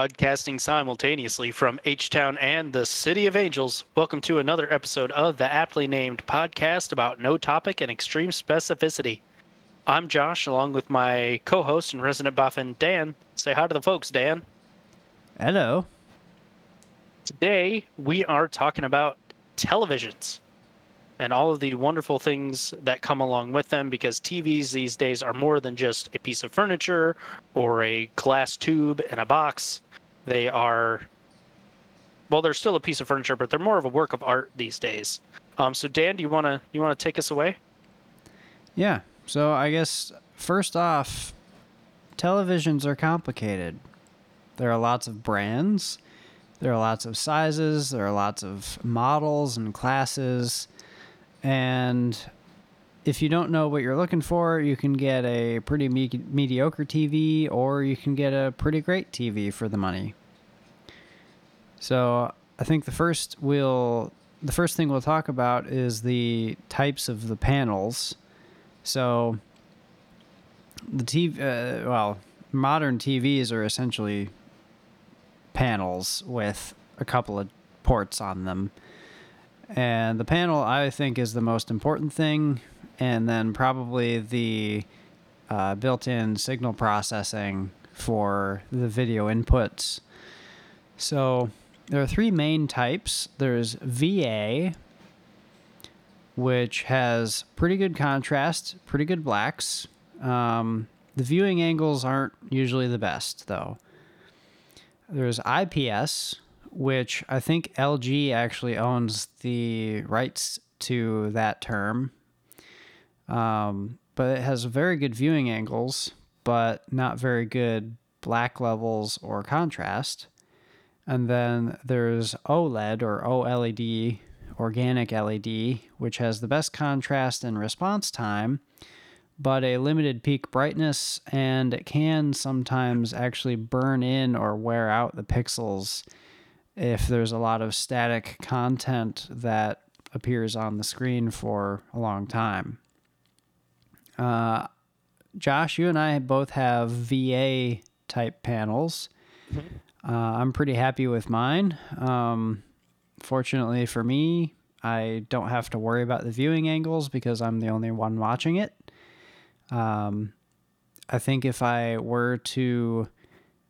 Broadcasting simultaneously from H Town and the City of Angels, welcome to another episode of the aptly named podcast about no topic and extreme specificity. I'm Josh, along with my co host and resident boffin, Dan. Say hi to the folks, Dan. Hello. Today, we are talking about televisions and all of the wonderful things that come along with them because TVs these days are more than just a piece of furniture or a glass tube and a box. They are, well, they're still a piece of furniture, but they're more of a work of art these days. Um, so Dan, do you wanna you wanna take us away? Yeah. So I guess first off, televisions are complicated. There are lots of brands. There are lots of sizes. There are lots of models and classes. And if you don't know what you're looking for, you can get a pretty me- mediocre TV or you can get a pretty great TV for the money. So, I think the first we'll the first thing we'll talk about is the types of the panels. So, the TV uh, well, modern TVs are essentially panels with a couple of ports on them. And the panel, I think, is the most important thing. And then probably the uh, built in signal processing for the video inputs. So there are three main types there's VA, which has pretty good contrast, pretty good blacks. Um, the viewing angles aren't usually the best, though. There's IPS, which I think LG actually owns the rights to that term. Um, but it has very good viewing angles, but not very good black levels or contrast. And then there's OLED or OLED, organic LED, which has the best contrast and response time, but a limited peak brightness, and it can sometimes actually burn in or wear out the pixels if there's a lot of static content that appears on the screen for a long time. Uh, Josh, you and I both have VA type panels. Mm-hmm. Uh, I'm pretty happy with mine. Um, fortunately for me, I don't have to worry about the viewing angles because I'm the only one watching it. Um, I think if I were to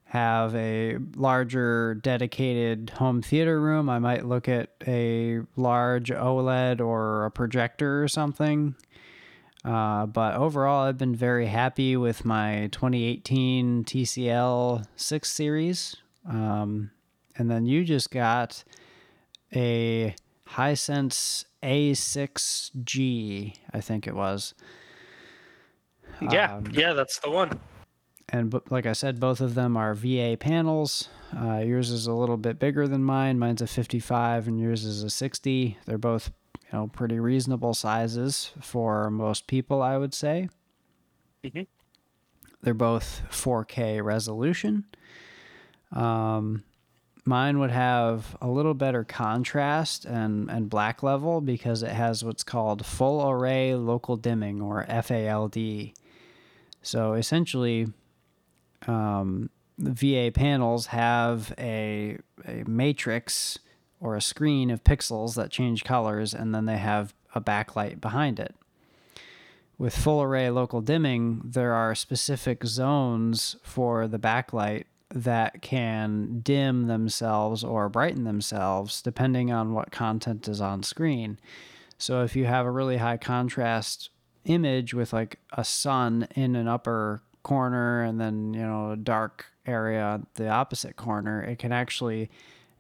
have a larger dedicated home theater room, I might look at a large OLED or a projector or something. Uh, but overall, I've been very happy with my 2018 TCL 6 series. Um, and then you just got a Hisense A6G, I think it was. Yeah, um, yeah, that's the one and like I said, both of them are VA panels. Uh, yours is a little bit bigger than mine. Mine's a 55, and yours is a 60. They're both, you know, pretty reasonable sizes for most people, I would say. Mm-hmm. They're both 4K resolution. Um, mine would have a little better contrast and, and black level because it has what's called full array local dimming or FALD. So essentially, um, the VA panels have a, a matrix or a screen of pixels that change colors, and then they have a backlight behind it. With full array local dimming, there are specific zones for the backlight that can dim themselves or brighten themselves depending on what content is on screen. So if you have a really high contrast image with like a sun in an upper corner and then you know a dark area the opposite corner it can actually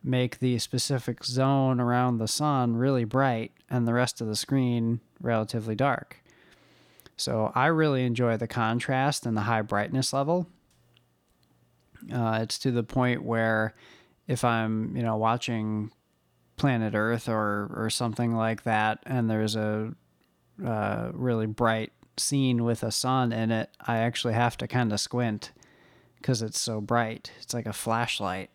make the specific zone around the sun really bright and the rest of the screen relatively dark. So i really enjoy the contrast and the high brightness level. Uh, it's to the point where if i'm you know watching planet earth or or something like that and there's a uh, really bright scene with a sun in it, I actually have to kind of squint because it's so bright. It's like a flashlight,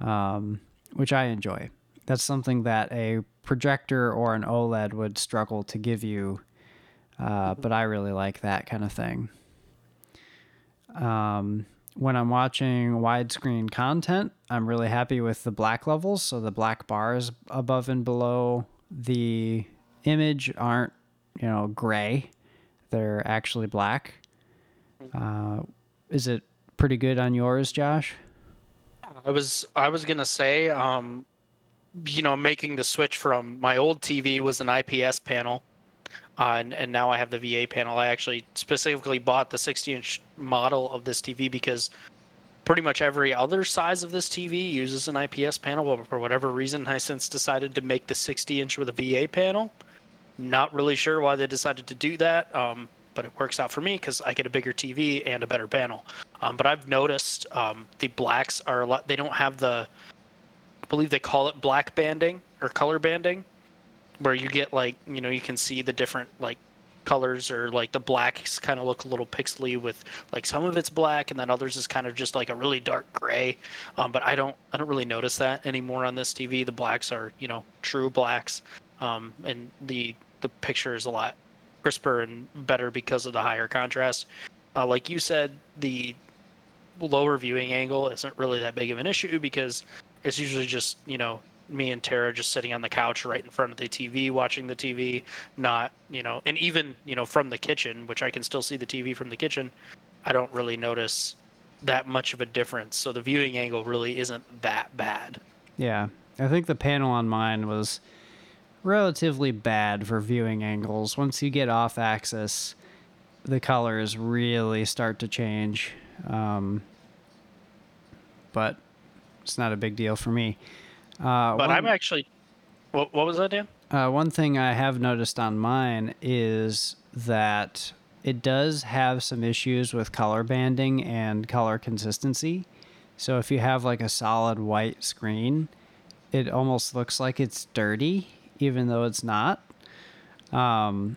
um, which I enjoy. That's something that a projector or an OLED would struggle to give you, uh, but I really like that kind of thing. Um, when I'm watching widescreen content, I'm really happy with the black levels. So the black bars above and below the image aren't, you know, gray. They're actually black. Uh, is it pretty good on yours, Josh? I was I was gonna say, um, you know, making the switch from my old TV was an IPS panel, uh, and and now I have the VA panel. I actually specifically bought the 60 inch model of this TV because pretty much every other size of this TV uses an IPS panel. But for whatever reason, Hisense decided to make the 60 inch with a VA panel. Not really sure why they decided to do that. Um, but it works out for me because I get a bigger TV and a better panel. Um, but I've noticed um, the blacks are a lot. They don't have the, I believe they call it black banding or color banding, where you get like you know you can see the different like colors or like the blacks kind of look a little pixely with like some of it's black and then others is kind of just like a really dark gray um, but i don't i don't really notice that anymore on this tv the blacks are you know true blacks um, and the the picture is a lot crisper and better because of the higher contrast. Uh, like you said, the lower viewing angle isn't really that big of an issue because it's usually just you know me and Tara just sitting on the couch right in front of the TV watching the TV, not you know, and even you know from the kitchen, which I can still see the TV from the kitchen, I don't really notice that much of a difference. So the viewing angle really isn't that bad. Yeah, I think the panel on mine was relatively bad for viewing angles. Once you get off axis, the colors really start to change. Um, but it's not a big deal for me. Uh, but one, I'm actually. What, what was that, Dan? Uh, one thing I have noticed on mine is that it does have some issues with color banding and color consistency. So if you have like a solid white screen, it almost looks like it's dirty even though it's not. Um,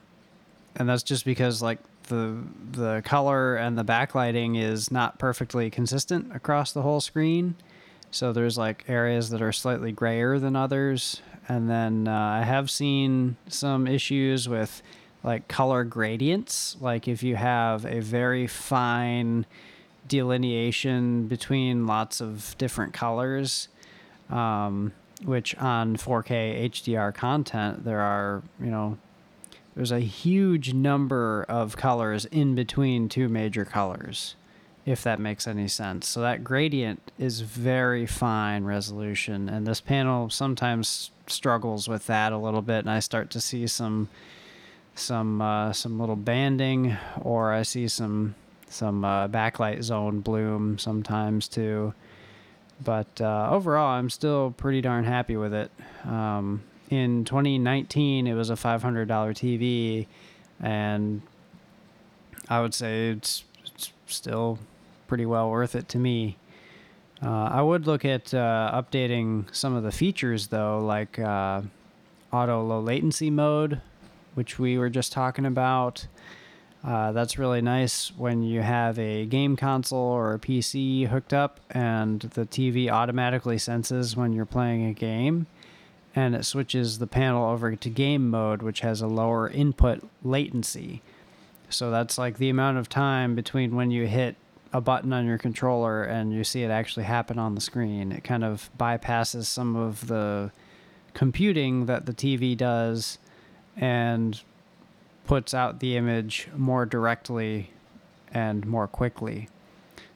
and that's just because like the the color and the backlighting is not perfectly consistent across the whole screen. So there's like areas that are slightly grayer than others, and then uh, I have seen some issues with like color gradients. Like if you have a very fine delineation between lots of different colors, um, which on 4K HDR content, there are, you know, there's a huge number of colors in between two major colors, if that makes any sense. So that gradient is very fine resolution, and this panel sometimes struggles with that a little bit, and I start to see some some uh, some little banding, or I see some some uh, backlight zone bloom sometimes too. But uh, overall, I'm still pretty darn happy with it. Um, in 2019, it was a $500 TV, and I would say it's, it's still pretty well worth it to me. Uh, I would look at uh, updating some of the features though, like uh, auto low latency mode, which we were just talking about. Uh, that's really nice when you have a game console or a PC hooked up and the TV automatically senses when you're playing a game and it switches the panel over to game mode, which has a lower input latency. So that's like the amount of time between when you hit a button on your controller and you see it actually happen on the screen. It kind of bypasses some of the computing that the TV does and puts out the image more directly and more quickly.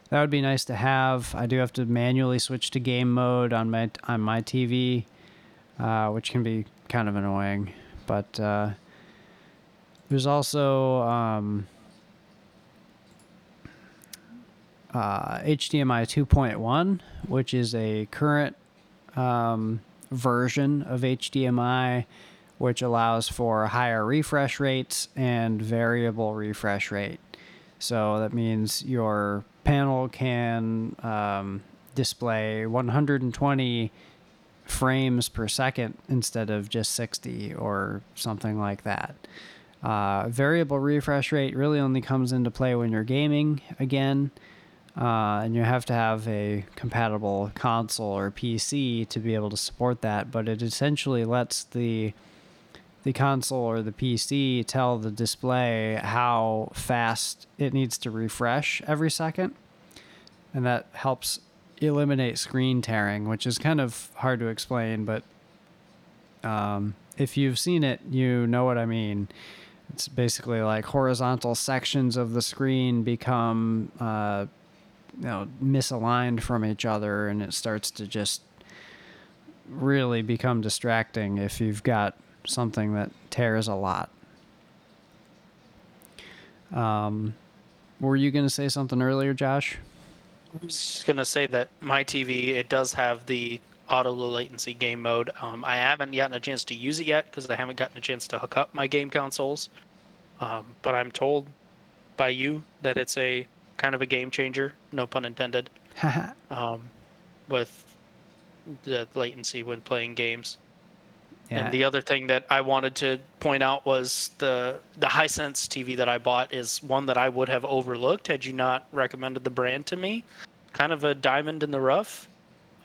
That would be nice to have. I do have to manually switch to game mode on my on my TV, uh, which can be kind of annoying. But uh, there's also um, uh, HDMI 2.1, which is a current um, version of HDMI which allows for higher refresh rates and variable refresh rate. So that means your panel can um, display 120 frames per second instead of just 60 or something like that. Uh, variable refresh rate really only comes into play when you're gaming again, uh, and you have to have a compatible console or PC to be able to support that. But it essentially lets the the console or the PC tell the display how fast it needs to refresh every second. and that helps eliminate screen tearing, which is kind of hard to explain, but um, if you've seen it, you know what I mean. It's basically like horizontal sections of the screen become, uh, you know, misaligned from each other, and it starts to just really become distracting if you've got something that tears a lot. Um, were you going to say something earlier, Josh? I was just gonna say that my TV it does have the auto low latency game mode. Um, I haven't gotten a chance to use it yet because I haven't gotten a chance to hook up my game consoles. Um, but I'm told by you that it's a kind of a game changer, no pun intended, um, with the latency when playing games. Yeah. And the other thing that I wanted to point out was the the Hisense TV that I bought is one that I would have overlooked had you not recommended the brand to me. Kind of a diamond in the rough.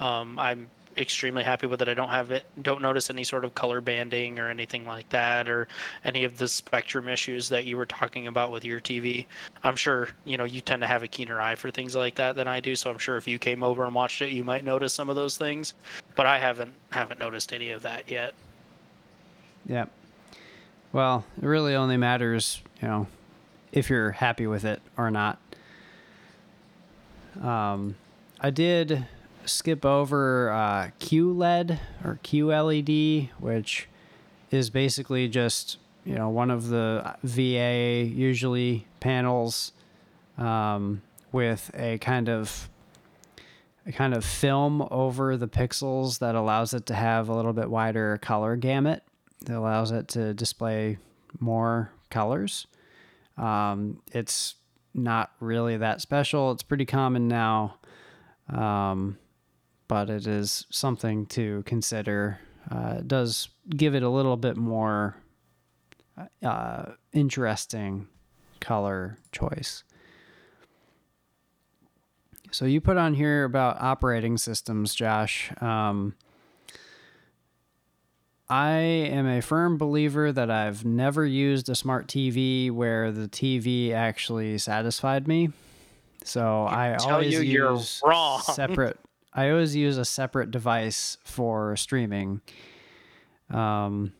Um, I'm extremely happy with it. I don't have it, don't notice any sort of color banding or anything like that, or any of the spectrum issues that you were talking about with your TV. I'm sure you know you tend to have a keener eye for things like that than I do, so I'm sure if you came over and watched it, you might notice some of those things. But I haven't haven't noticed any of that yet. Yeah. Well, it really only matters, you know, if you're happy with it or not. Um, I did skip over uh, QLED or QLED, which is basically just you know one of the VA usually panels um, with a kind of a kind of film over the pixels that allows it to have a little bit wider color gamut. It allows it to display more colors. Um, it's not really that special. It's pretty common now, um, but it is something to consider. Uh, it does give it a little bit more uh, interesting color choice. So you put on here about operating systems, Josh. Um, I am a firm believer that I've never used a smart TV where the TV actually satisfied me. So I tell always you use separate. I always use a separate device for streaming. Um,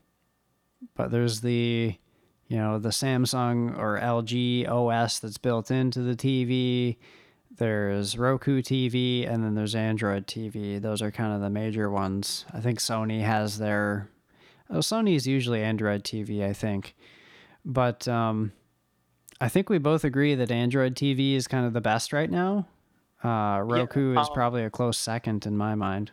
but there's the, you know, the Samsung or LG OS that's built into the TV. There's Roku TV, and then there's Android TV. Those are kind of the major ones. I think Sony has their. Oh, Sony is usually Android TV, I think. But um, I think we both agree that Android TV is kind of the best right now. Uh, Roku is um, probably a close second in my mind.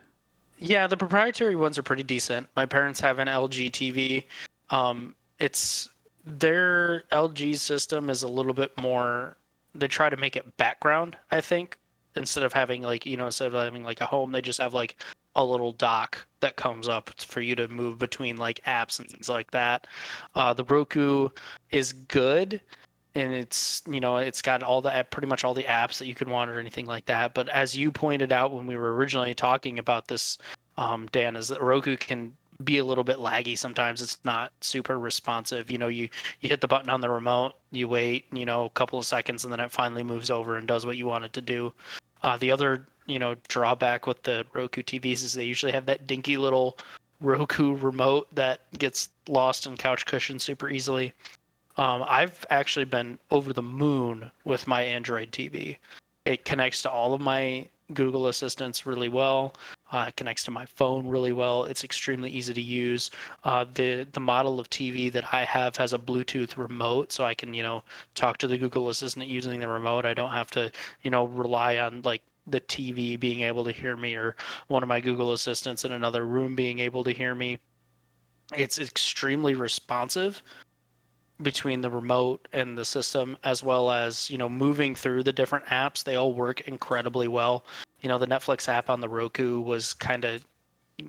Yeah, the proprietary ones are pretty decent. My parents have an LG TV. Um, it's their LG system is a little bit more. They try to make it background, I think, instead of having like you know instead of having like a home, they just have like a little dock that comes up for you to move between like apps and things like that. Uh, the Roku is good and it's you know it's got all the pretty much all the apps that you could want or anything like that. But as you pointed out when we were originally talking about this um, dan is that roku can be a little bit laggy sometimes. It's not super responsive. You know you you hit the button on the remote you wait you know a couple of seconds and then it finally moves over and does what you want it to do. Uh, the other you know drawback with the roku tvs is they usually have that dinky little roku remote that gets lost in couch cushions super easily um, I've actually been over the moon with my Android TV. It connects to all of my Google Assistants really well. Uh, it connects to my phone really well. It's extremely easy to use. Uh, the the model of TV that I have has a Bluetooth remote, so I can you know talk to the Google Assistant using the remote. I don't have to you know rely on like the TV being able to hear me or one of my Google Assistants in another room being able to hear me. It's extremely responsive between the remote and the system as well as you know moving through the different apps. They all work incredibly well. You know the netflix app on the roku was kind of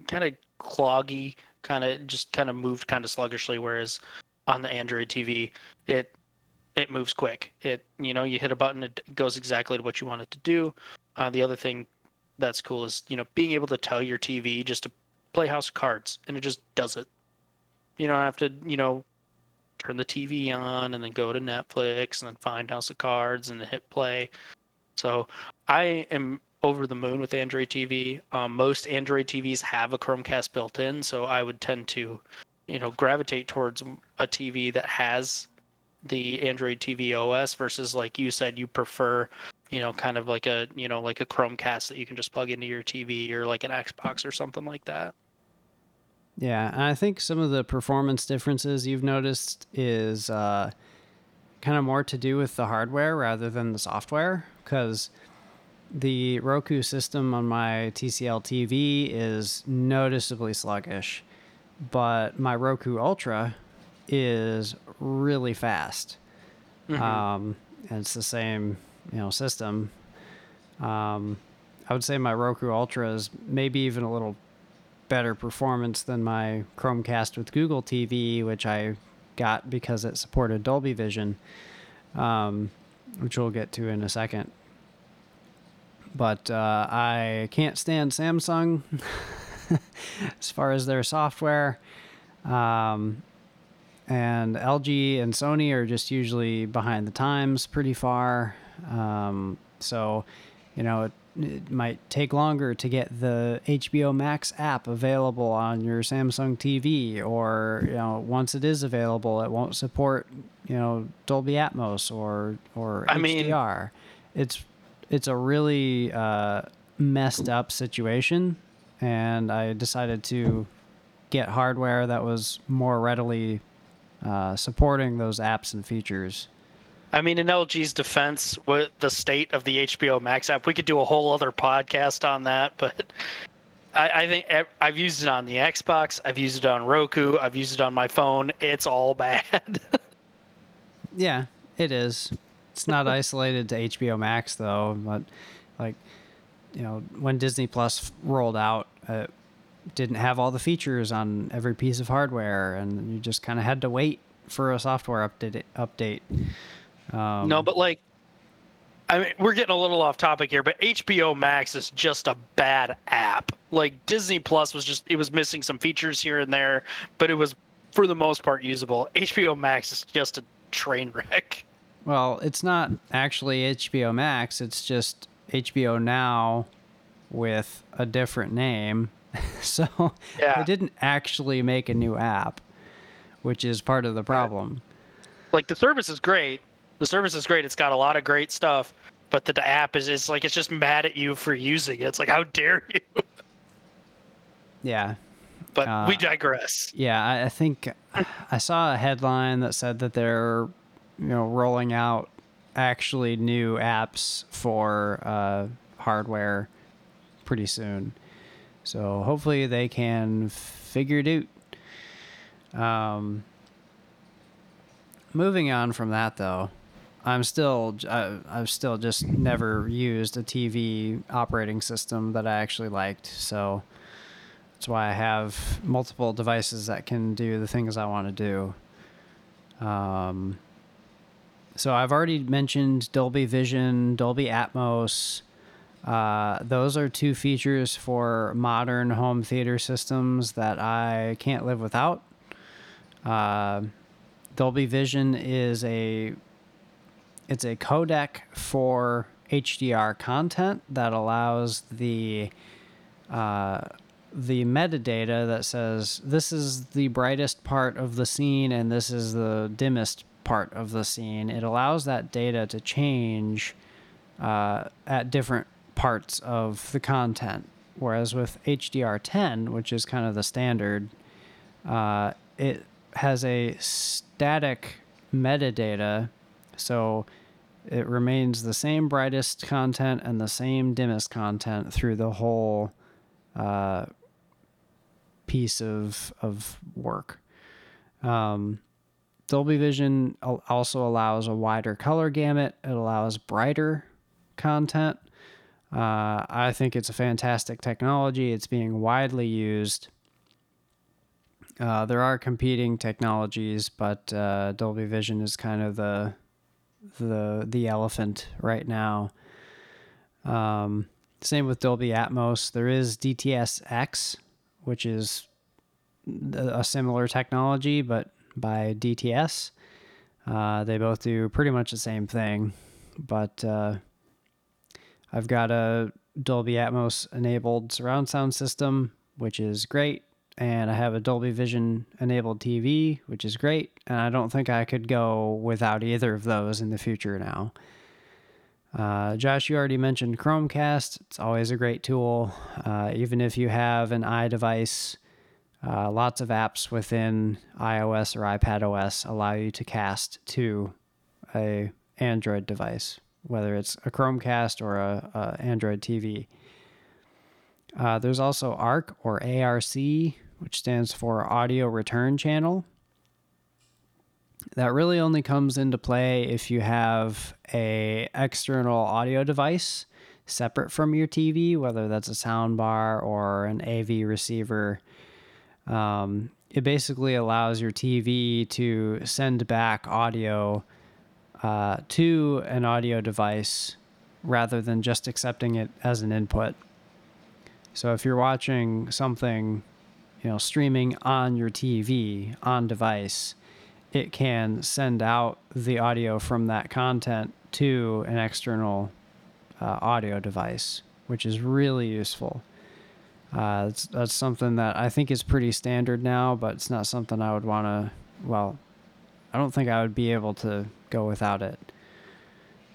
kind of cloggy kind of just kind of moved kind of sluggishly whereas on the android tv it it moves quick. It you know you hit a button it goes exactly to what you want it to do uh, the other thing that's cool is you know being able to tell your tv just to play house of cards and it just does it you don't have to you know turn the TV on and then go to Netflix and then find House of Cards and hit play. So I am over the moon with Android TV. Um, most Android TVs have a Chromecast built in, so I would tend to, you know, gravitate towards a TV that has the Android TV OS versus like you said you prefer, you know, kind of like a, you know, like a Chromecast that you can just plug into your TV or like an Xbox or something like that. Yeah, and I think some of the performance differences you've noticed is uh, kind of more to do with the hardware rather than the software because the Roku system on my TCL TV is noticeably sluggish, but my Roku Ultra is really fast. Mm-hmm. Um, and it's the same, you know, system. Um, I would say my Roku Ultra is maybe even a little better performance than my Chromecast with Google TV, which I got because it supported Dolby Vision, um, which we'll get to in a second. But uh, I can't stand Samsung as far as their software. Um, and LG and Sony are just usually behind the times pretty far. Um, so, you know, it, it might take longer to get the HBO Max app available on your Samsung TV, or you know, once it is available, it won't support you know Dolby Atmos or or I HDR. Mean, it's it's a really uh, messed up situation, and I decided to get hardware that was more readily uh, supporting those apps and features. I mean, in LG's defense, with the state of the HBO Max app, we could do a whole other podcast on that. But I, I think I've used it on the Xbox, I've used it on Roku, I've used it on my phone. It's all bad. yeah, it is. It's not isolated to HBO Max though, but like you know, when Disney Plus rolled out, it didn't have all the features on every piece of hardware, and you just kind of had to wait for a software update. Update. Um, no, but like, I mean, we're getting a little off topic here, but HBO Max is just a bad app. Like Disney Plus was just it was missing some features here and there, but it was for the most part usable. HBO Max is just a train wreck. Well, it's not actually HBO Max. It's just HBO Now with a different name. so yeah. they didn't actually make a new app, which is part of the problem. Like the service is great, the service is great. It's got a lot of great stuff, but the, the app is it's like it's just mad at you for using it. It's like how dare you? Yeah. But uh, we digress. Yeah, I, I think I saw a headline that said that they're you know rolling out actually new apps for uh, hardware pretty soon. So hopefully they can figure it out. Um, moving on from that though, I'm still I, I've still just never used a TV operating system that I actually liked. So that's why I have multiple devices that can do the things I want to do. Um, so I've already mentioned Dolby Vision, Dolby Atmos. Uh, those are two features for modern home theater systems that I can't live without. Uh, Dolby Vision is a it's a codec for HDR content that allows the uh, the metadata that says this is the brightest part of the scene and this is the dimmest part of the scene. It allows that data to change uh, at different parts of the content. Whereas with HDR10, which is kind of the standard, uh, it has a static metadata so it remains the same brightest content and the same dimmest content through the whole uh, piece of of work. Um, Dolby Vision also allows a wider color gamut. It allows brighter content. Uh, I think it's a fantastic technology. It's being widely used. Uh, there are competing technologies, but uh, Dolby Vision is kind of the the the elephant right now. Um, same with Dolby Atmos. There is DTS:X, which is a similar technology, but by DTS. Uh, they both do pretty much the same thing, but uh, I've got a Dolby Atmos enabled surround sound system, which is great. And I have a Dolby Vision enabled TV, which is great. And I don't think I could go without either of those in the future now. Uh, Josh, you already mentioned Chromecast. It's always a great tool. Uh, even if you have an iDevice, uh, lots of apps within iOS or iPadOS allow you to cast to a Android device, whether it's a Chromecast or a, a Android TV. Uh, there's also ARC or ARC, which stands for Audio Return Channel that really only comes into play if you have a external audio device separate from your TV, whether that's a soundbar or an AV receiver. Um, it basically allows your TV to send back audio uh, to an audio device rather than just accepting it as an input. So if you're watching something, you know, streaming on your TV on device, it can send out the audio from that content to an external uh, audio device, which is really useful. Uh, that's something that I think is pretty standard now, but it's not something I would want to. Well, I don't think I would be able to go without it.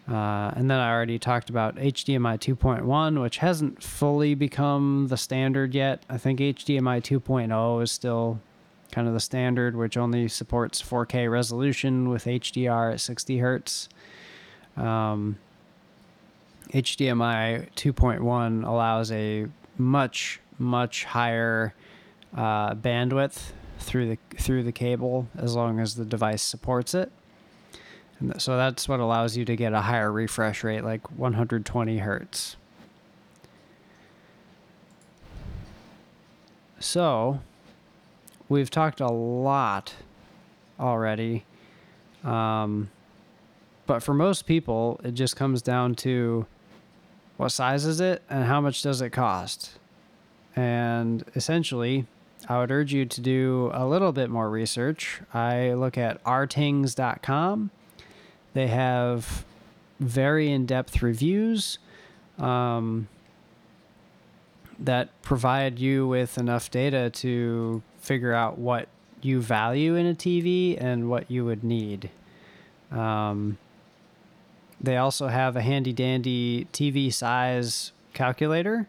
Uh, and then I already talked about HDMI 2.1, which hasn't fully become the standard yet. I think HDMI 2.0 is still kind of the standard, which only supports 4K resolution with HDR at 60 hertz. Um, HDMI 2.1 allows a much much higher uh, bandwidth through the through the cable as long as the device supports it. So that's what allows you to get a higher refresh rate, like 120 hertz. So we've talked a lot already. Um, but for most people, it just comes down to what size is it and how much does it cost. And essentially, I would urge you to do a little bit more research. I look at rtings.com. They have very in depth reviews um, that provide you with enough data to figure out what you value in a TV and what you would need. Um, they also have a handy dandy TV size calculator,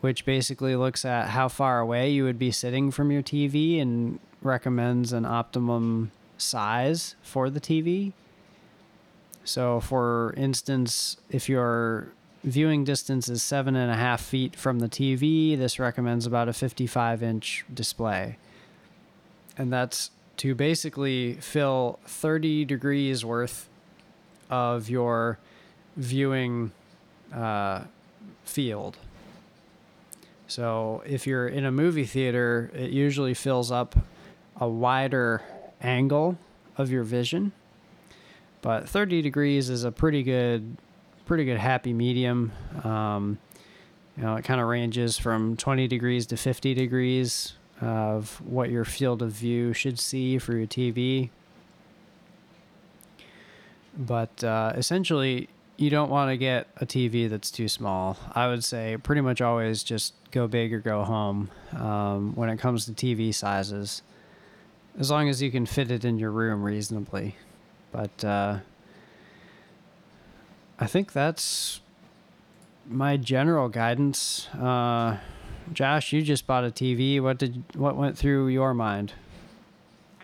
which basically looks at how far away you would be sitting from your TV and recommends an optimum size for the TV. So, for instance, if your viewing distance is seven and a half feet from the TV. This recommends about a 55 inch display. And that's to basically fill 30 degrees worth of your viewing uh, field. So if you're in a movie theater, it usually fills up a wider angle of your vision. But 30 degrees is a pretty good pretty good happy medium. Um, you know, it kind of ranges from 20 degrees to 50 degrees of what your field of view should see for your TV. But uh, essentially, you don't want to get a TV that's too small. I would say pretty much always just go big or go home um, when it comes to TV sizes, as long as you can fit it in your room reasonably. But uh, I think that's my general guidance. Uh, Josh, you just bought a TV. What did what went through your mind?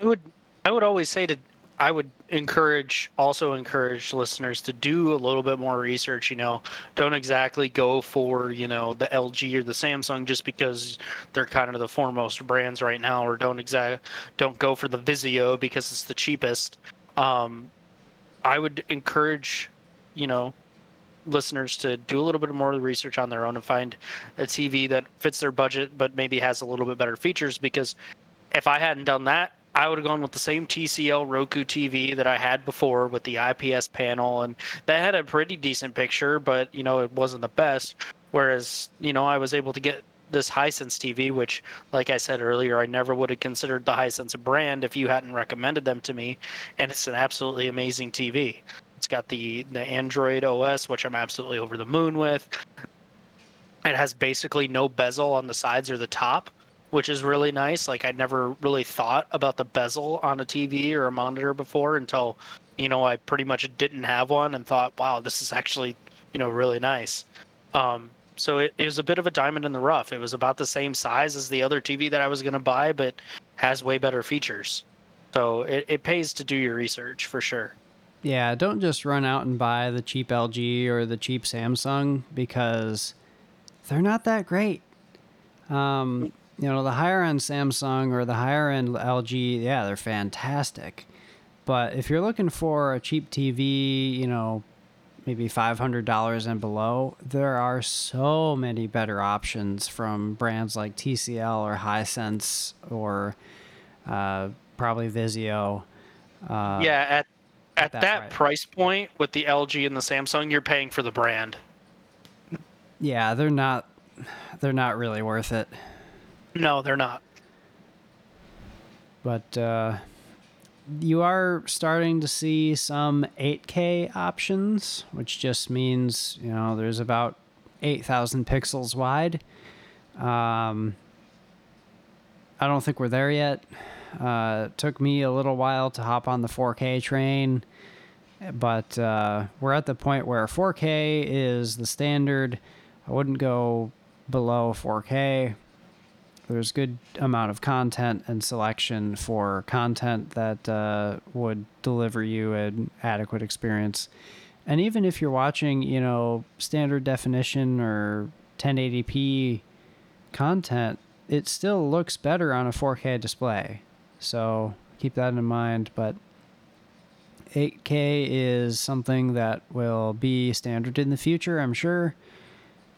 I would I would always say to I would encourage also encourage listeners to do a little bit more research, you know. Don't exactly go for, you know, the LG or the Samsung just because they're kind of the foremost brands right now or don't exact don't go for the Vizio because it's the cheapest. Um I would encourage you know, listeners to do a little bit more research on their own and find a TV that fits their budget but maybe has a little bit better features because if I hadn't done that, I would have gone with the same TCL Roku TV that I had before with the IPS panel and that had a pretty decent picture, but you know, it wasn't the best. Whereas, you know, I was able to get this Hisense TV, which, like I said earlier, I never would have considered the Hisense brand if you hadn't recommended them to me, and it's an absolutely amazing TV. It's got the the Android OS, which I'm absolutely over the moon with. It has basically no bezel on the sides or the top, which is really nice. Like I never really thought about the bezel on a TV or a monitor before until, you know, I pretty much didn't have one and thought, wow, this is actually, you know, really nice. Um, so it, it was a bit of a diamond in the rough. It was about the same size as the other TV that I was going to buy, but has way better features. So it, it pays to do your research for sure. Yeah, don't just run out and buy the cheap LG or the cheap Samsung because they're not that great. Um, you know, the higher end Samsung or the higher end LG, yeah, they're fantastic. But if you're looking for a cheap TV, you know, maybe $500 and below, there are so many better options from brands like TCL or Hisense or uh, probably Vizio. Uh, yeah, at at that that, price. price point with the LG and the Samsung, you're paying for the brand. yeah, they're not they're not really worth it. No, they're not. But uh, you are starting to see some 8K options, which just means you know there's about 8,000 pixels wide. Um, I don't think we're there yet. Uh, it took me a little while to hop on the 4K train, but uh, we're at the point where 4K is the standard. I wouldn't go below 4K. There's good amount of content and selection for content that uh, would deliver you an adequate experience. And even if you're watching, you know, standard definition or 1080p content, it still looks better on a 4K display. So keep that in mind. But 8K is something that will be standard in the future, I'm sure.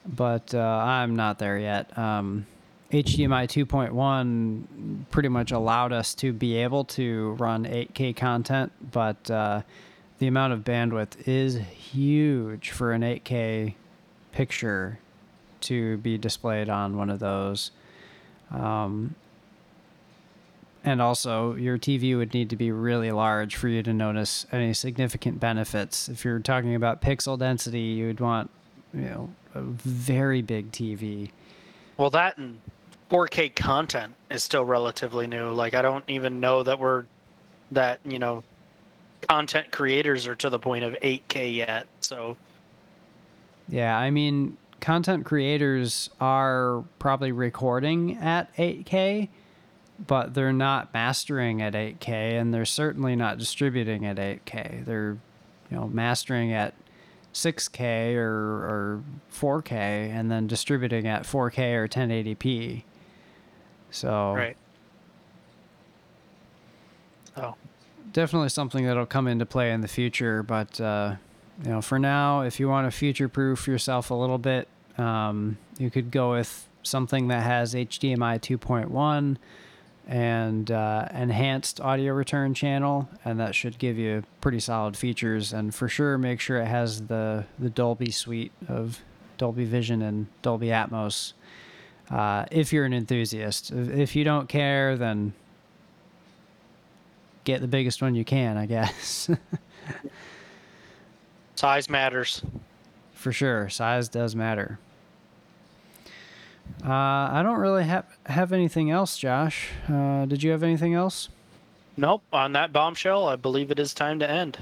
But uh, I'm not there yet. Um, HDMI 2.1 pretty much allowed us to be able to run 8K content, but uh, the amount of bandwidth is huge for an 8K picture to be displayed on one of those. Um, and also, your TV would need to be really large for you to notice any significant benefits. If you're talking about pixel density, you would want, you know, a very big TV. Well, that and 4K content is still relatively new. Like I don't even know that we're that you know content creators are to the point of 8K yet. So Yeah, I mean, content creators are probably recording at 8K, but they're not mastering at 8K, and they're certainly not distributing at 8K. They're, you know, mastering at 6K or, or 4K, and then distributing at 4K or 1080p. So right. Oh, definitely something that'll come into play in the future. But uh, you know, for now, if you want to future-proof yourself a little bit, um, you could go with something that has HDMI 2.1 and uh, enhanced audio return channel, and that should give you pretty solid features. And for sure, make sure it has the the Dolby suite of Dolby Vision and Dolby Atmos. Uh, if you're an enthusiast, if, you don't care, then get the biggest one you can, I guess. size matters. For sure, size does matter. Uh, I don't really have have anything else, Josh. Uh, did you have anything else? Nope. On that bombshell, I believe it is time to end.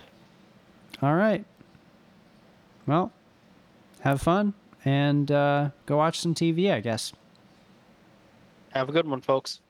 All right. Well, have fun and uh, go watch some TV, I guess. Have a good one, folks.